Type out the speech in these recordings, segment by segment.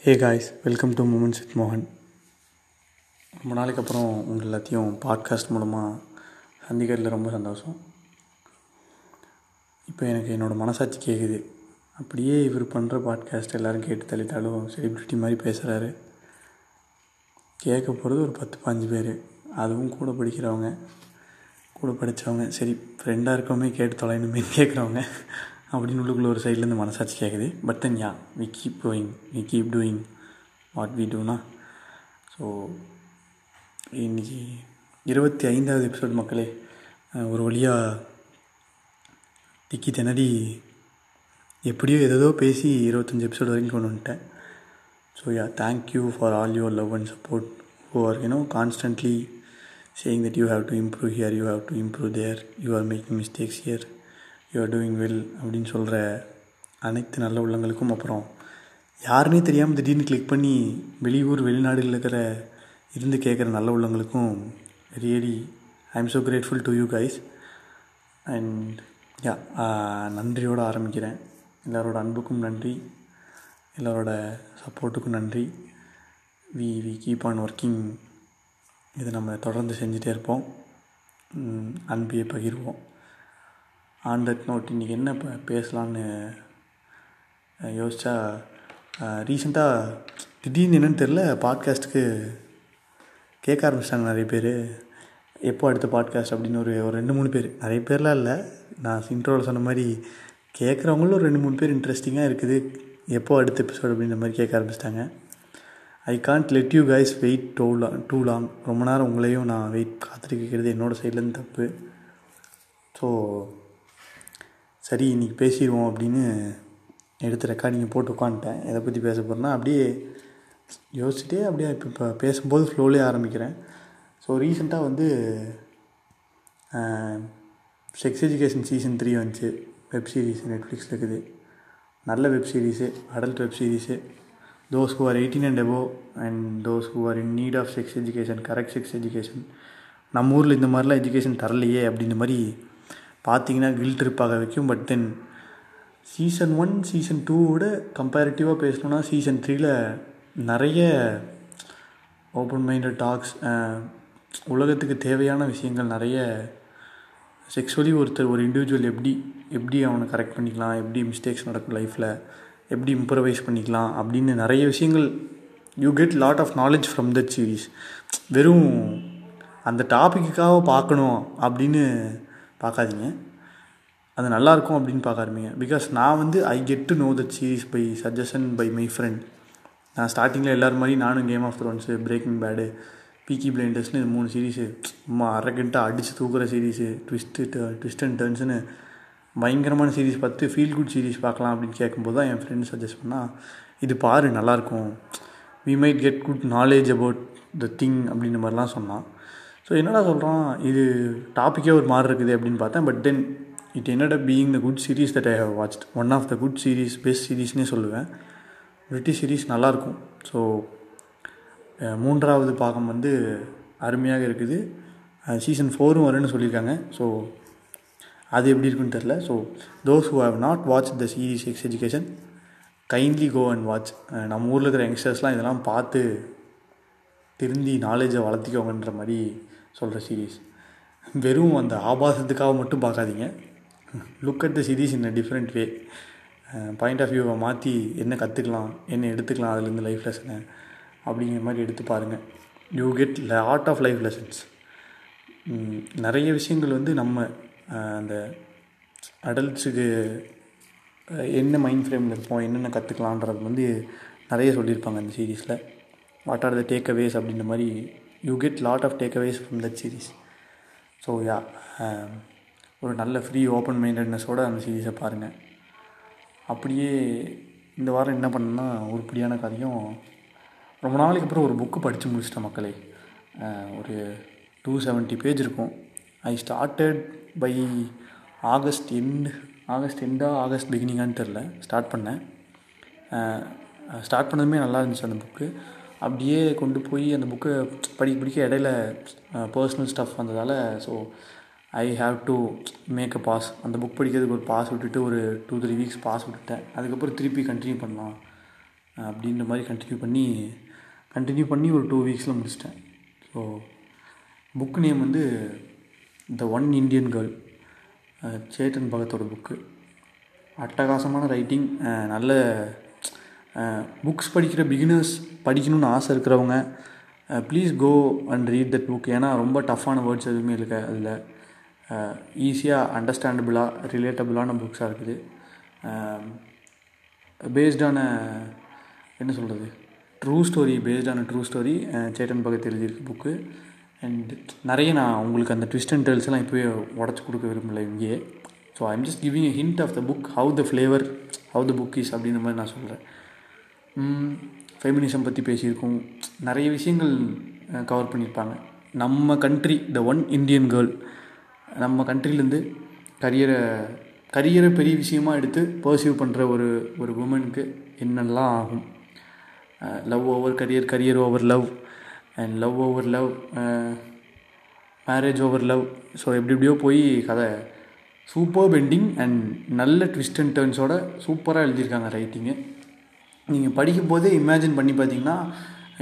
Hey guys welcome to moments with மோகன் ரொம்ப நாளைக்கு அப்புறம் உங்கள் எல்லாத்தையும் பாட்காஸ்ட் மூலமாக சந்திக்கிறதுல ரொம்ப சந்தோஷம். இப்போ எனக்கு என்னோடய மனசாட்சி கேட்குது அப்படியே இவர் பண்ணுற பாட்காஸ்ட் எல்லோரும் கேட்டு தள்ளித்தாலும் செலிப்ரிட்டி மாதிரி பேசுகிறாரு கேட்க போகிறது ஒரு பத்து பாஞ்சு பேர். அதுவும் கூட படிக்கிறவங்க கூட படித்தவங்க சரி ஃப்ரெண்டாக இருக்கவங்க கேட்டு தொலைனுமே கேட்குறவங்க அப்படின்னு உள்ளுக்குள்ள ஒரு சைட்லேருந்து மனசாட்சி கேட்குது but then yeah we keep going we keep doing what we டூனா ஸோ இன்றைக்கி இருபத்தி ஐந்தாவது எபிசோட் மக்களே ஒரு வழியாக திக்கி திணறி எப்படியோ ஏதோ பேசி இருபத்தஞ்சி எபிசோட் வரைக்கும் கொண்டு வந்துட்டேன். So yeah thank you for all your love and support who are you know constantly saying that you have to improve here you have to improve there you are making mistakes here you are doing well அப்படின்னு சொல்கிற அனைத்து நல்ல உள்ளங்களுக்கும் அப்புறம் யாருன்னே தெரியாமல் திடீர்னு click பண்ணி வெளியூர் வெளிநாடுகளில் இருக்கிற இருந்து கேட்குற நல்ல உள்ளங்களுக்கும் really I am so grateful to you guys and yeah நன்றியோடு ஆரம்பிக்கிறேன். எல்லாரோட அன்புக்கும் நன்றி. எல்லாரோட சப்போர்ட்டுக்கும் நன்றி. We we keep on working இதை நம்ம தொடர்ந்து செஞ்சுட்டே இருப்போம். அன்பையை பகிர்வோம். ஆன் தட் நோட் இன்றைக்கி என்ன இப்போ பேசலான்னு யோசித்தா ரீசெண்டாக திடீர்னு என்னென்னு தெரில பாட்காஸ்ட்டுக்கு கேட்க ஆரம்பிச்சிட்டாங்க நிறைய பேர். எப்போ அடுத்த பாட்காஸ்ட் அப்படின்னு ஒரு ஒரு ரெண்டு மூணு பேர். நிறைய பேர்லாம் இல்லை. நான் இன்ட்ரோவில் சொன்ன மாதிரி கேட்குறவங்களும் ஒரு ரெண்டு மூணு பேர் இன்ட்ரெஸ்டிங்காக இருக்குது. எப்போ அடுத்த எபிசோட் அப்படின்ற மாதிரி கேட்க ஆரம்பிச்சிட்டாங்க. I can't let you guys wait too long too long ரொம்ப நேரம் உங்களையும் நான் வெயிட் காத்துட்டு கேட்குறது என்னோடய சைட்லேருந்து தப்பு. ஸோ சரி இன்றைக்கி பேசிடுவோம் அப்படின்னு எடுத்து ரெக்கார்டிங்கை போட்டு உட்காந்துட்டேன். எதை பற்றி பேச போகிறேன்னா அப்படியே யோசிச்சுட்டே அப்படியே இப்போ இப்போ பேசும்போது ஃப்ளோலே ஆரம்பிக்கிறேன். ஸோ ரீசெண்டாக வந்து செக்ஸ் எஜுகேஷன் சீசன் த்ரீ வந்துச்சு. வெப் சீரிஸ் நெட்ஃப்ளிக்ஸில் இருக்குது. நல்ல web series adult web series those who are eighteen and above and those who are in need of sex education correct sex education நம்ம ஊரில் இந்த மாதிரிலாம் எஜுகேஷன் தரலையே அப்படின்ற மாதிரி பார்த்தீங்கன்னா கில் ட்ரிப்பாக வைக்கும் but then season one season டூவோட கம்பேரிட்டிவாக பேசணுன்னா சீசன் த்ரீயில் நிறைய ஓப்பன் மைண்டட் டாக்ஸ் உலகத்துக்கு தேவையான விஷயங்கள் நிறைய செக்ஸுவலி ஒருத்தர் ஒரு இண்டிவிஜுவல் எப்படி எப்படி அவனை கரெக்ட் பண்ணிக்கலாம் எப்படி மிஸ்டேக்ஸ் நடக்கும் லைஃப்பில் எப்படி இம்ப்ரவைஸ் பண்ணிக்கலாம் அப்படின்னு நிறைய விஷயங்கள் you get lot of knowledge from that series வெறும் அந்த டாப்பிக்காக பார்க்கணும் அப்படின்னு பார்க்காதீங்க. அது நல்லாயிருக்கும் அப்படின்னு பார்க்க பிகாஸ் நான் வந்து I get to know that series by suggestion by my friend நான் ஸ்டார்டிங்கில் எல்லோரும் மாதிரி நானும் game of thrones breaking bad peaky பிளைண்டர்ஸ்னு இது மூணு சீரீஸு சும்மா அரகண்ட்டாக அடித்து தூக்குற சீரீஸு ட்விஸ்ட்டு ட்விஸ்ட் அண்ட் டர்ன்ஸ்னு பயங்கரமான சீரீஸ் பார்த்து ஃபீல் குட் சீரீஸ் பார்க்கலாம் அப்படின்னு கேட்கும்போது தான் என் ஃப்ரெண்டு சஜஸ்ட் பண்ணால் இது பாரு நல்லாயிருக்கும் we might get good knowledge about the thing அப்படின்ற மாதிரிலாம் சொன்னான். ஸோ என்னடா சொல்கிறான் இது டாப்பிக்கே ஒரு மாதிரி இருக்குது அப்படின்னு பார்த்தேன். பட் தென் இட் என்னடா being the good series that I have watched one of the good series best சீரீஸ்னே சொல்லுவேன். பிரிட்டிஷ் சீரீஸ் நல்லாயிருக்கும். ஸோ மூன்றாவது பாகம் வந்து அருமையாக இருக்குது. சீசன் ஃபோரும் வரும்னு சொல்லியிருக்காங்க. ஸோ அது எப்படி இருக்குன்னு தெரில so those who have not watch the series sex education kindly go and watch நம்ம ஊரில் இருக்கிற யங்ஸ்டர்ஸ்லாம் இதெல்லாம் பார்த்து திருந்தி நாலேஜை வளர்த்திக்கோங்கன்ற மாதிரி சொல்கிற சீரீஸ் வெறும் அந்த ஆபாசத்துக்காக மட்டும் பார்க்காதீங்க. Look at the series in a different way point of வியூவை மாற்றி என்ன கற்றுக்கலாம் என்ன எடுத்துக்கலாம் அதுலேருந்து லைஃப் லெசனை அப்படிங்கிற மாதிரி எடுத்து பாருங்கள் you get lot of life lessons நிறைய விஷயங்கள் வந்து நம்ம அந்த அடல்ட்ஸுக்கு என்ன மைண்ட் ஃப்ரேமில் இருப்போம் என்னென்ன கற்றுக்கலான்றது வந்து நிறைய சொல்லியிருப்பாங்க அந்த சீரீஸில் what are the takeaways அப்படின்ற மாதிரி you get lot of takeaways from that series so yeah ஒரு நல்ல ஃப்ரீ ஓப்பன் மைண்டட்னஸோடு அந்த சீரீஸை பாருங்கள் அப்படியே இந்த வாரம் என்ன பண்ணேன்னா உருப்படியான கதையும் ரொம்ப நாளைக்கு அப்புறம் ஒரு புக்கு படித்து முடிச்சிட்டேன் மக்களே. ஒரு டூ செவன்ட்டி பேஜ் இருக்கும். I started by August end August எண்டா August பிகினிங்கான்னு தெரில ஸ்டார்ட் பண்ணேன். ஸ்டார்ட் பண்ணதுமே நல்லா இருந்துச்சு அந்த புக்கு அப்படியே கொண்டு போய் அந்த புக்கை படிக்க படிக்க இடையில பர்சனல் ஸ்டஃப் வந்ததால் so I have to make a pause அந்த புக் படிக்கிறதுக்கு ஒரு பாஸ் விட்டுட்டு ஒரு டூ த்ரீ வீக்ஸ் பாஸ் விட்டுட்டேன். அதுக்கப்புறம் திருப்பி கண்டினியூ பண்ணலாம். அப்படின்ற மாதிரி கண்டினியூ பண்ணி கண்டினியூ பண்ணி ஒரு டூ வீக்ஸில் முடிச்சிட்டேன். ஸோ புக் நேம் வந்து the one Indian girl Chetan பகத்தோட book அட்டகாசமான ரைட்டிங் நல்ல புக்ஸ் படிக்கிற பிகினர்ஸ் படிக்கணும்னு ஆசை இருக்கிறவங்க please go and read that book ஏன்னா ரொம்ப டஃப்பான வேர்ட்ஸ் எதுவுமே இல்லை அதில். ஈஸியாக அண்டர்ஸ்டாண்டபுளாக ரிலேட்டபுளான புக்ஸாக இருக்குது. பேஸ்டான என்ன சொல்கிறது ட்ரூ ஸ்டோரி பேஸ்டான ட்ரூ ஸ்டோரி சேட்டன் பகத் எழுதியிருக்க புக்கு அண்ட் நிறைய நான் உங்களுக்கு அந்த ட்விஸ்ட் அண்ட் டெல்ஸ் எல்லாம் இப்போயே உடச்சி கொடுக்க விரும்பல இங்கேயே. So I'm just giving a hint of the book how the flavour how the book is அப்படின்ற மாதிரி நான் சொல்கிறேன் ஃபெமினிசம் பற்றி பேசியிருக்கோம். நிறைய விஷயங்கள் கவர் பண்ணியிருப்பாங்க. நம்ம country the one Indian girl நம்ம கண்ட்ரிலேருந்து கரியரை கரியரை பெரிய விஷயமா எடுத்து பர்சீவ் பண்ணுற ஒரு ஒரு உமனுக்கு என்னெல்லாம் ஆகும்? Love over career career over love and love over love marriage over love so எப்படி எப்படியோ போய் கதை சூப்பர் பெண்டிங் அண்ட் நல்ல ட்விஸ்ட் அண்ட் டேர்ன்ஸோட சூப்பராக எழுதியிருக்காங்க ரைட்டிங்கு நீங்கள் படிக்கும் போதே இமேஜின் பண்ணி பார்த்தீங்கன்னா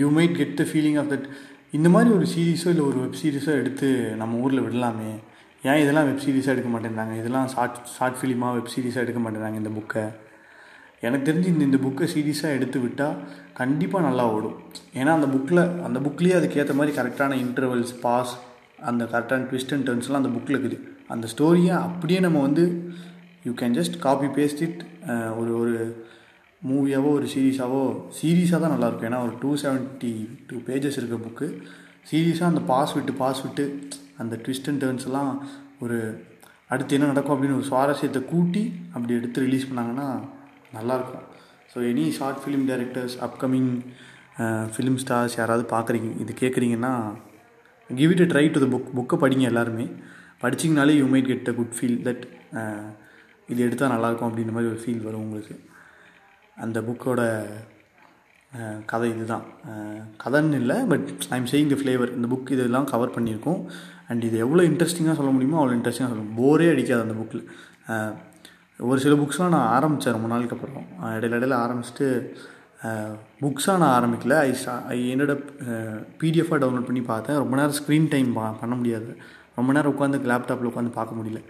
you might get the feeling of that இந்த மாதிரி ஒரு சீரீஸோ இல்லை ஒரு வெப் சீரிஸோ எடுத்து நம்ம ஊரில் விடலாமே. ஏன் இதெல்லாம் வெப் சீரிஸாக எடுக்க மாட்டேங்கிறாங்க இதெல்லாம் ஷார்ட் ஷார்ட் ஃபிலிமாக வெப் சீரிஸாக எடுக்க மாட்டேங்கிறாங்க இந்த புக்கை எனக்கு தெரிஞ்சு இந்த இந்த புக்கை சீரியஸாக எடுத்து விட்டால் கண்டிப்பாக நல்லா ஓடும். ஏன்னா அந்த புக்கில் அந்த புக்லேயே அதுக்கேற்ற மாதிரி கரெக்டான இன்டர்வல்ஸ் பாஸ் அந்த கரெக்டான ட்விஸ்ட் அண்ட் டர்ன்ஸ்லாம் அந்த புக்கில் இருக்குது. அந்த ஸ்டோரியை அப்படியே நம்ம வந்து you can just copy paste it ஒரு ஒரு மூவியாவோ ஒரு சீரீஸாவோ சீரீஸாக தான் நல்லாயிருக்கும் ஏன்னா ஒரு டூ செவன்ட்டி டூ பேஜஸ் இருக்க புக்கு சீரியஸாக அந்த பாஸ் விட்டு பாஸ் விட்டு அந்த ட்விஸ்ட் அண்ட் டேர்ன்ஸ் எல்லாம் ஒரு அடுத்து என்ன நடக்கும் அப்படின்னு ஒரு சுவாரஸ்யத்தை கூட்டி அப்படி எடுத்து ரிலீஸ் பண்ணாங்கன்னா நல்லாயிருக்கும் so any short film directors upcoming film stars யாராவது பார்க்குறீங்க இது கேட்குறீங்கன்னா give it a try to the book புக்கை படிங்க எல்லாருமே. படிச்சிங்கனாலே you might get a good feel that இது எடுத்தால் நல்லாயிருக்கும் அப்படின்ற மாதிரி ஒரு ஃபீல் வரும் உங்களுக்கு. அந்த புக்கோட கதை இதுதான். கதைன்னு இல்லை but I am saying the flavour இந்த புக் இதெல்லாம் கவர் பண்ணியிருக்கோம். அண்ட் இது எவ்வளோ இன்ட்ரெஸ்டிங்காக சொல்ல முடியுமோ அவ்வளோ இன்ட்ரெஸ்டிங்காக சொல்லணும் போரே அடிக்காது அந்த புக்கில் ஒரு சில புக்ஸ்லாம் நான் ஆரம்பித்தேன் ரொம்ப நாளுக்கு அப்புறம். இடையில இடையில ஆரம்பிச்சுட்டு புக்ஸாக நான் ஆரம்பிக்கல. ஐ ஸ்டா ஐ என்னோட பிடிஎஃபாக டவுன்லோட் பண்ணி பார்த்தேன். ரொம்ப நேரம் ஸ்க்ரீன் டைம் பா பண்ண முடியாது. ரொம்ப நேரம் உட்காந்து லேப்டாப்பில் உட்காந்து பார்க்க முடியல.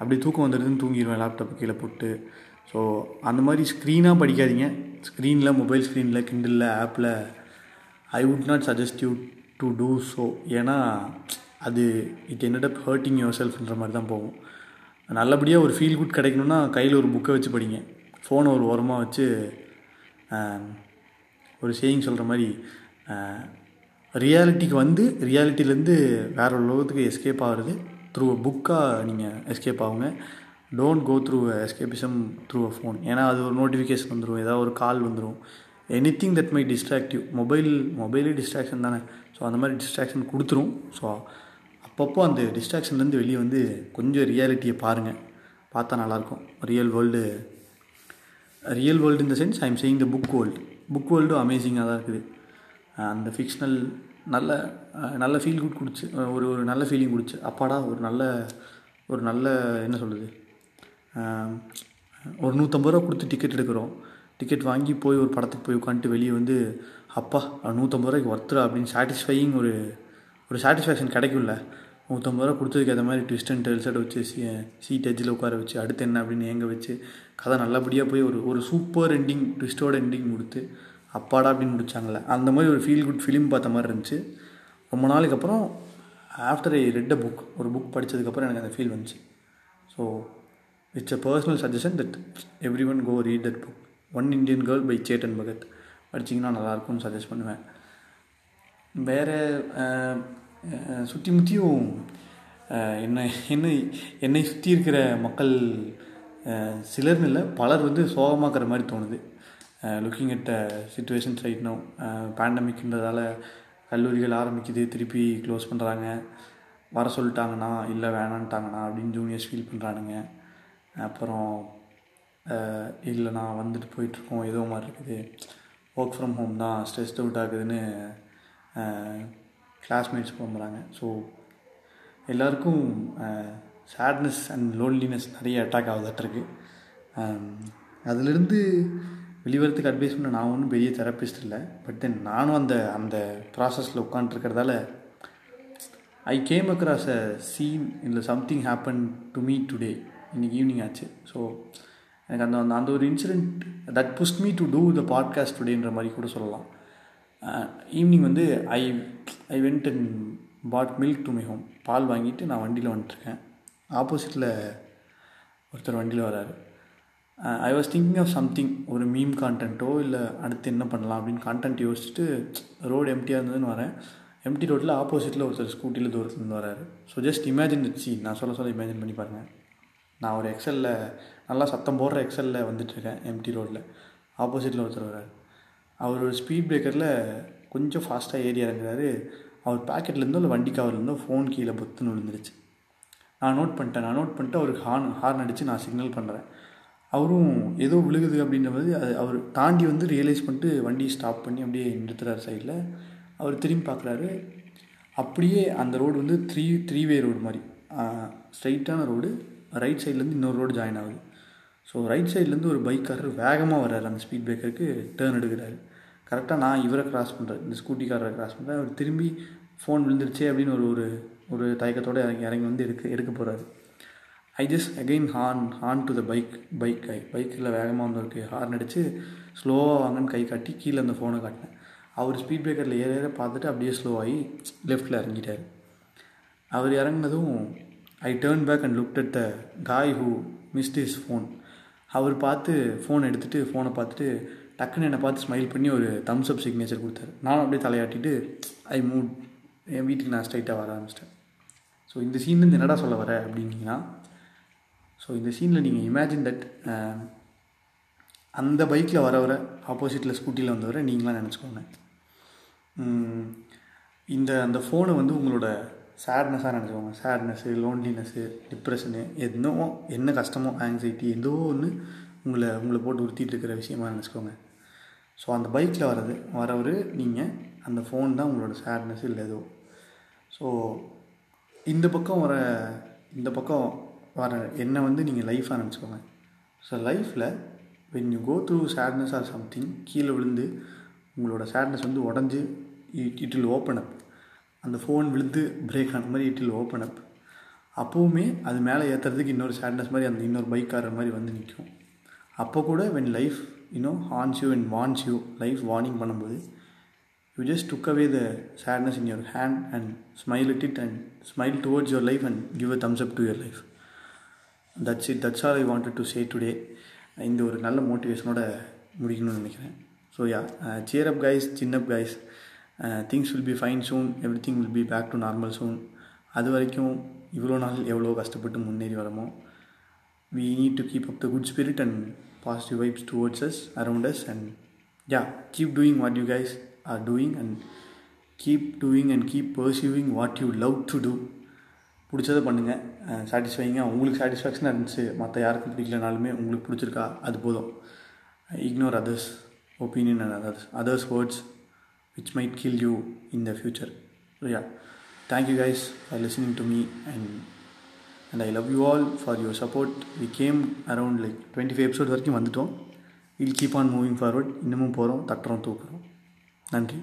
அப்படி தூக்கம் வந்துடுதுன்னு தூங்கிடுவேன் லேப்டாப் கீழே போட்டு. ஸோ அந்த மாதிரி ஸ்க்ரீனாக படிக்காதீங்க. ஸ்க்ரீனில் மொபைல் ஸ்க்ரீனில் கிண்டிலில் ஆப்பில் I would not suggest you to do so ஏன்னா அது it ends up hurting your செல்ஃப்ன்ற மாதிரி தான் போகும். நல்லபடியாக ஒரு ஃபீல் குட் கிடைக்கணுன்னா கையில் ஒரு புக்கை வச்சு படிங்க. ஃபோனை ஒரு ஓரமாக வச்சு ஒரு சேயிங் சொல்கிற மாதிரி ரியாலிட்டிக்கு வந்து ரியாலிட்டிலேருந்து வேற ஒரு லோகத்துக்கு எஸ்கேப் ஆகிறது த்ரூ புக்காக நீங்கள் எஸ்கேப் ஆகுங்க. Don't go through escapism through a phone ஏன்னா அது ஒரு நோட்டிஃபிகேஷன் வந்துடும் ஏதாவது ஒரு கால் வந்துடும் any thing that my distractive mobile மொபைலே டிஸ்ட்ராக்ஷன் தானே. ஸோ அந்த மாதிரி டிஸ்ட்ராக்ஷன் கொடுத்துரும். ஸோ அப்பப்போ அந்த டிஸ்ட்ராக்ஷன்லேருந்து வெளியே வந்து கொஞ்சம் ரியாலிட்டியை பாருங்கள் பார்த்தா நல்லாயிருக்கும் ரியல் வேர்ல்டு ரியல் வேர்ல்டு இந்த sense I am saying the book world book வேர்ல்டும் அமேசிங்காக தான் இருக்குது. அந்த ஃபிக்ஷனல் நல்ல நல்ல ஃபீல் குட் கொடுச்சு ஒரு ஒரு நல்ல ஃபீலிங் கொடுச்சு அப்பாடா ஒரு நல்ல ஒரு நல்ல என்ன சொல்கிறது ஒரு நூற்றம்பது ரூபா கொடுத்து டிக்கெட் எடுக்கிறோம். டிக்கெட் வாங்கி போய் ஒரு படத்துக்கு போய் உட்காந்துட்டு வெளியே வந்து அப்பா நூற்றம்பது ரூபாய்க்கு ஒர்த்துடா அப்படின்னு சாட்டிஸ்ஃபையிங் ஒரு ஒரு சாட்டிஸ்ஃபேக்ஷன் கிடைக்கும்ல. நூற்றம்பது ரூபா கொடுத்ததுக்கு ஏற்ற மாதிரி ட்விஸ்ட் அண்ட் டெல்ஸட் வச்சு சி சீட் எஜ்ஜில் உட்கார வச்சு அடுத்து என்ன அப்படின்னு ஏங்க வச்சு கதை நல்லபடியாக போய் ஒரு ஒரு சூப்பர் எண்டிங் ட்விஸ்டோட எண்டிங் கொடுத்து அப்பாடா அப்படின்னு முடிச்சாங்கல்ல. அந்த மாதிரி ஒரு ஃபீல் குட் ஃபிலிம் பார்த்த மாதிரி இருந்துச்சு. ரொம்ப நாளைக்கு அப்புறம் after I read a book ஒரு புக் படித்ததுக்கப்புறம் எனக்கு அந்த ஃபீல் வந்துச்சு. So it's a personal suggestion that every one go read that book one Indian girl by Chetan Bhagat படிச்சிங்கன்னா நல்லாயிருக்கும்னு சஜஸ்ட் பண்ணுவேன். வேறு சுற்றி முற்றியும் என்னை என்னை என்னை சுற்றி இருக்கிற மக்கள் சிலர்னு இல்லை பலர் வந்து சோகமாக்குற மாதிரி தோணுது. Looking at situations right now பேண்டமிக்ன்றதால கல்லூரிகள் ஆரம்பிக்குது திருப்பி க்ளோஸ் பண்ணுறாங்க வர சொல்லிட்டாங்கண்ணா இல்லை வேணான்ட்டாங்கண்ணா அப்படின்னு ஜூனியர்ஸ் ஃபீல் பண்ணுறானுங்க அப்புறம் இல்லைண்ணா வந்துட்டு போயிட்டுருக்கோம் ஏதோ மாதிரி இருக்குது. ஒர்க் ஃப்ரம் ஹோம் தான் ஸ்ட்ரெஸ்ட் அவுட் ஆகுதுன்னு கிளாஸ்மேட்ஸ் போகிறாங்க ஸோ எல்லாருக்கும் சேட்னஸ் அண்ட் லோன்லினஸ் நிறைய அட்டாக் ஆகுதாட்டிருக்கு. அதுலேருந்து வெளிவரத்துக்கு அட்வைஸ் பண்ண நான் ஒன்றும் பெரிய தெரப்பிஸ்ட் இல்லை. பட் தென் நானும் அந்த அந்த ப்ராசஸில் உட்காந்துருக்கிறதால I came across a scene இல்லை something happen to me today இன்னைக்கு ஈவினிங் ஆச்சு. ஸோ எனக்கு அந்த அந்த அந்த ஒரு incident that Boost me to do the podcast டுடேன்ற மாதிரி கூட சொல்லலாம். Uh, ஈவினிங் வந்து I I went and bought milk to my home பால் வாங்கிட்டு நான் வண்டியில் வந்துட்டுருக்கேன் ஆப்போசிட்டில் ஒருத்தர் வண்டியில் வராரு. I was thinking of something ஒரு மீம் கான்டென்ட்டோ இல்லை அடுத்து என்ன பண்ணலாம் அப்படின்னு கான்டென்ட் யோசிச்சுட்டு ரோடு எம்டியாக இருந்ததுன்னு வரேன். எம்டி ரோட்டில் ஆப்போசிட்டில் ஒருத்தர் ஸ்கூட்டியில் தூரத்துலேருந்து வராரு. ஸோ ஜஸ்ட் இமேஜின் சி நான் சொல்ல சொல்ல இமேஜின் பண்ணி பாருங்கள் நான் ஒரு எக்ஸலில் நல்லா சத்தம் போடுற எக்ஸலில் வந்துட்டுருக்கேன் எம்டி ரோட்டில் ஆப்போசிட்டில் ஒருத்தர் வர்றார். அவர் ஒரு ஸ்பீட் பிரேக்கரில் கொஞ்சம் ஃபாஸ்ட்டாக ஏறி இறங்குறாரு. அவர் பேக்கெட்லேருந்தோ இல்லை வண்டி கவர்லேருந்தோ ஃபோன் கீழே பொத்துன்னு விழுந்துருச்சு. நான் நோட் பண்ணிட்டேன் நான் நோட் பண்ணிட்டு அவருக்கு ஹார்ன் ஹார்ன் அடித்து நான் சிக்னல் பண்ணுறேன் அவரும் ஏதோ விழுகுது அப்படின்ற மாதிரி அது அவர் தாண்டி வந்து ரியலைஸ் பண்ணிட்டு வண்டியை ஸ்டாப் பண்ணி அப்படியே நிறுத்துறாரு சைடில் அவர் திரும்பி பார்க்குறாரு அப்படியே அந்த ரோடு வந்து த்ரீ த்ரீ வே ரோடு மாதிரி ஸ்ட்ரைட்டான ரோடு ரைட் சைட்லேருந்து இன்னொரு ரோடு ஜாயின் ஆகுது. ஸோ ரைட் சைட்லேருந்து ஒரு பைக்காரர் வேகமாக வர்றாரு. அந்த ஸ்பீட் பிரேக்கருக்கு டேர்ன் எடுக்கிறாரு. கரெக்டாக நான் இவரை கிராஸ் பண்ணுறேன் இந்த ஸ்கூட்டிக்காரரை கிராஸ் பண்ணுறேன் அவர் திரும்பி ஃபோன் விழுந்துருச்சே அப்படின்னு ஒரு ஒரு ஒரு தயக்கத்தோடு இறங்கி இறங்கி வந்து எடுக்க எடுக்க போகிறாரு I just again horn horn to the bike bike guy பைக்கில் வேகமாக வந்திருக்கு ஹார்ன் அடித்து ஸ்லோவாக வாங்கன்னு கை காட்டி கீழே அந்த ஃபோனை காட்டினேன். அவர் ஸ்பீட் பிரேக்கரில் ஏற ஏற பார்த்துட்டு அப்படியே ஸ்லோவாகி லெஃப்ட்டில் இறங்கிட்டார். அவர் இறங்கினதும் I turn back and look at the guy who missed his phone அவர் பார்த்து ஃபோன் எடுத்துகிட்டு ஃபோனை பார்த்துட்டு டக்குன்னு என்னை பார்த்து ஸ்மைல் பண்ணி ஒரு தம்ஸ் அப் சிக்னேச்சர் கொடுத்தாரு. நானும் அப்படியே தலையாட்டிட்டு ஐ மூவ் என் வீட்டுக்கு நான் ஸ்ட்ரைட்டாக வர ஆரம்பிச்சிட்டேன். ஸோ இந்த சீன்லேருந்து என்னடா சொல்ல வர அப்படின்னீங்கன்னா ஸோ இந்த சீனில் நீங்கள் இமேஜின் தட் அந்த பைக்கில் வர வர ஆப்போசிட்டில் ஸ்கூட்டியில் வந்தவரை நீங்களாம் நினச்சிக்கோங்க. இந்த அந்த ஃபோனை வந்து உங்களோட சேட்னஸாக நினச்சிக்கோங்க. சேட்னஸ்ஸு லோன்லினஸ்ஸு டிப்ரெஷனு என்னவோ என்ன கஷ்டமோ ஆங்ஸைட்டி ஏதோ ஒன்று உங்களை உங்களை போட்டு உறுத்திட்டு இருக்கிற விஷயமா நினச்சிக்கோங்க. ஸோ அந்த பைக்கில் வர்றது வரவர் நீங்கள் அந்த ஃபோன் தான் உங்களோட சேட்னஸ் இல்லை ஏதோ. ஸோ இந்த பக்கம் வர இந்த பக்கம் வர என்னை வந்து நீங்கள் லைஃபாக நினச்சிக்கோங்க. ஸோ லைஃப்பில் when you go through sadness or something கீழே விழுந்து உங்களோட சேட்னஸ் வந்து உடஞ்சி it it will open up அந்த ஃபோன் விழுந்து பிரேக் ஆன மாதிரி இட் வில் ஓப்பன் அப் அப்போவுமே அது மேலே ஏற்றுறதுக்கு இன்னொரு சேட்னஸ் மாதிரி அந்த இன்னொரு பைக் ஆகிற மாதிரி வந்து நிற்கும் அப்போ கூட when life you know hands you and wants you life warning பண்ணும்போது you just took away the sadness in your hand and smile it it and smile towards your life and give a thumbs up to your life that's it that's all I wanted to say today இந்த ஒரு நல்ல மோட்டிவேஷனோட முடிக்கணும்னு நினைக்கிறேன். So yeah cheer up guys சின்னப் guys things will be fine soon every thing will be back to normal soon அது வரைக்கும் இவ்வளோ நாள் எவ்வளோ கஷ்டப்பட்டு முன்னேறி வரமோ? We need to keep up the good spirit and positive vibes towards us around us and yeah keep doing what you guys are doing and keep doing and keep pursuing what you love to do பிடிச்சதை பண்ணுங்கள் சாட்டிஸ்ஃபைங்காக உங்களுக்கு சாட்டிஸ்ஃபேக்ஷனாக இருந்துச்சு. மற்ற யாருக்கும் பிடிக்கலனாலுமே உங்களுக்கு பிடிச்சிருக்கா? அது போதும். Ignore others opinion and others others words which might kill you in the future so yeah thank you guys for listening to me and and I love you all for your support we came around like twenty five episode வரைக்கும் வந்துட்டோம் will keep on moving forward இன்னமும் போகிறோம் தட்டுறோம் தூக்குறோம் நன்றி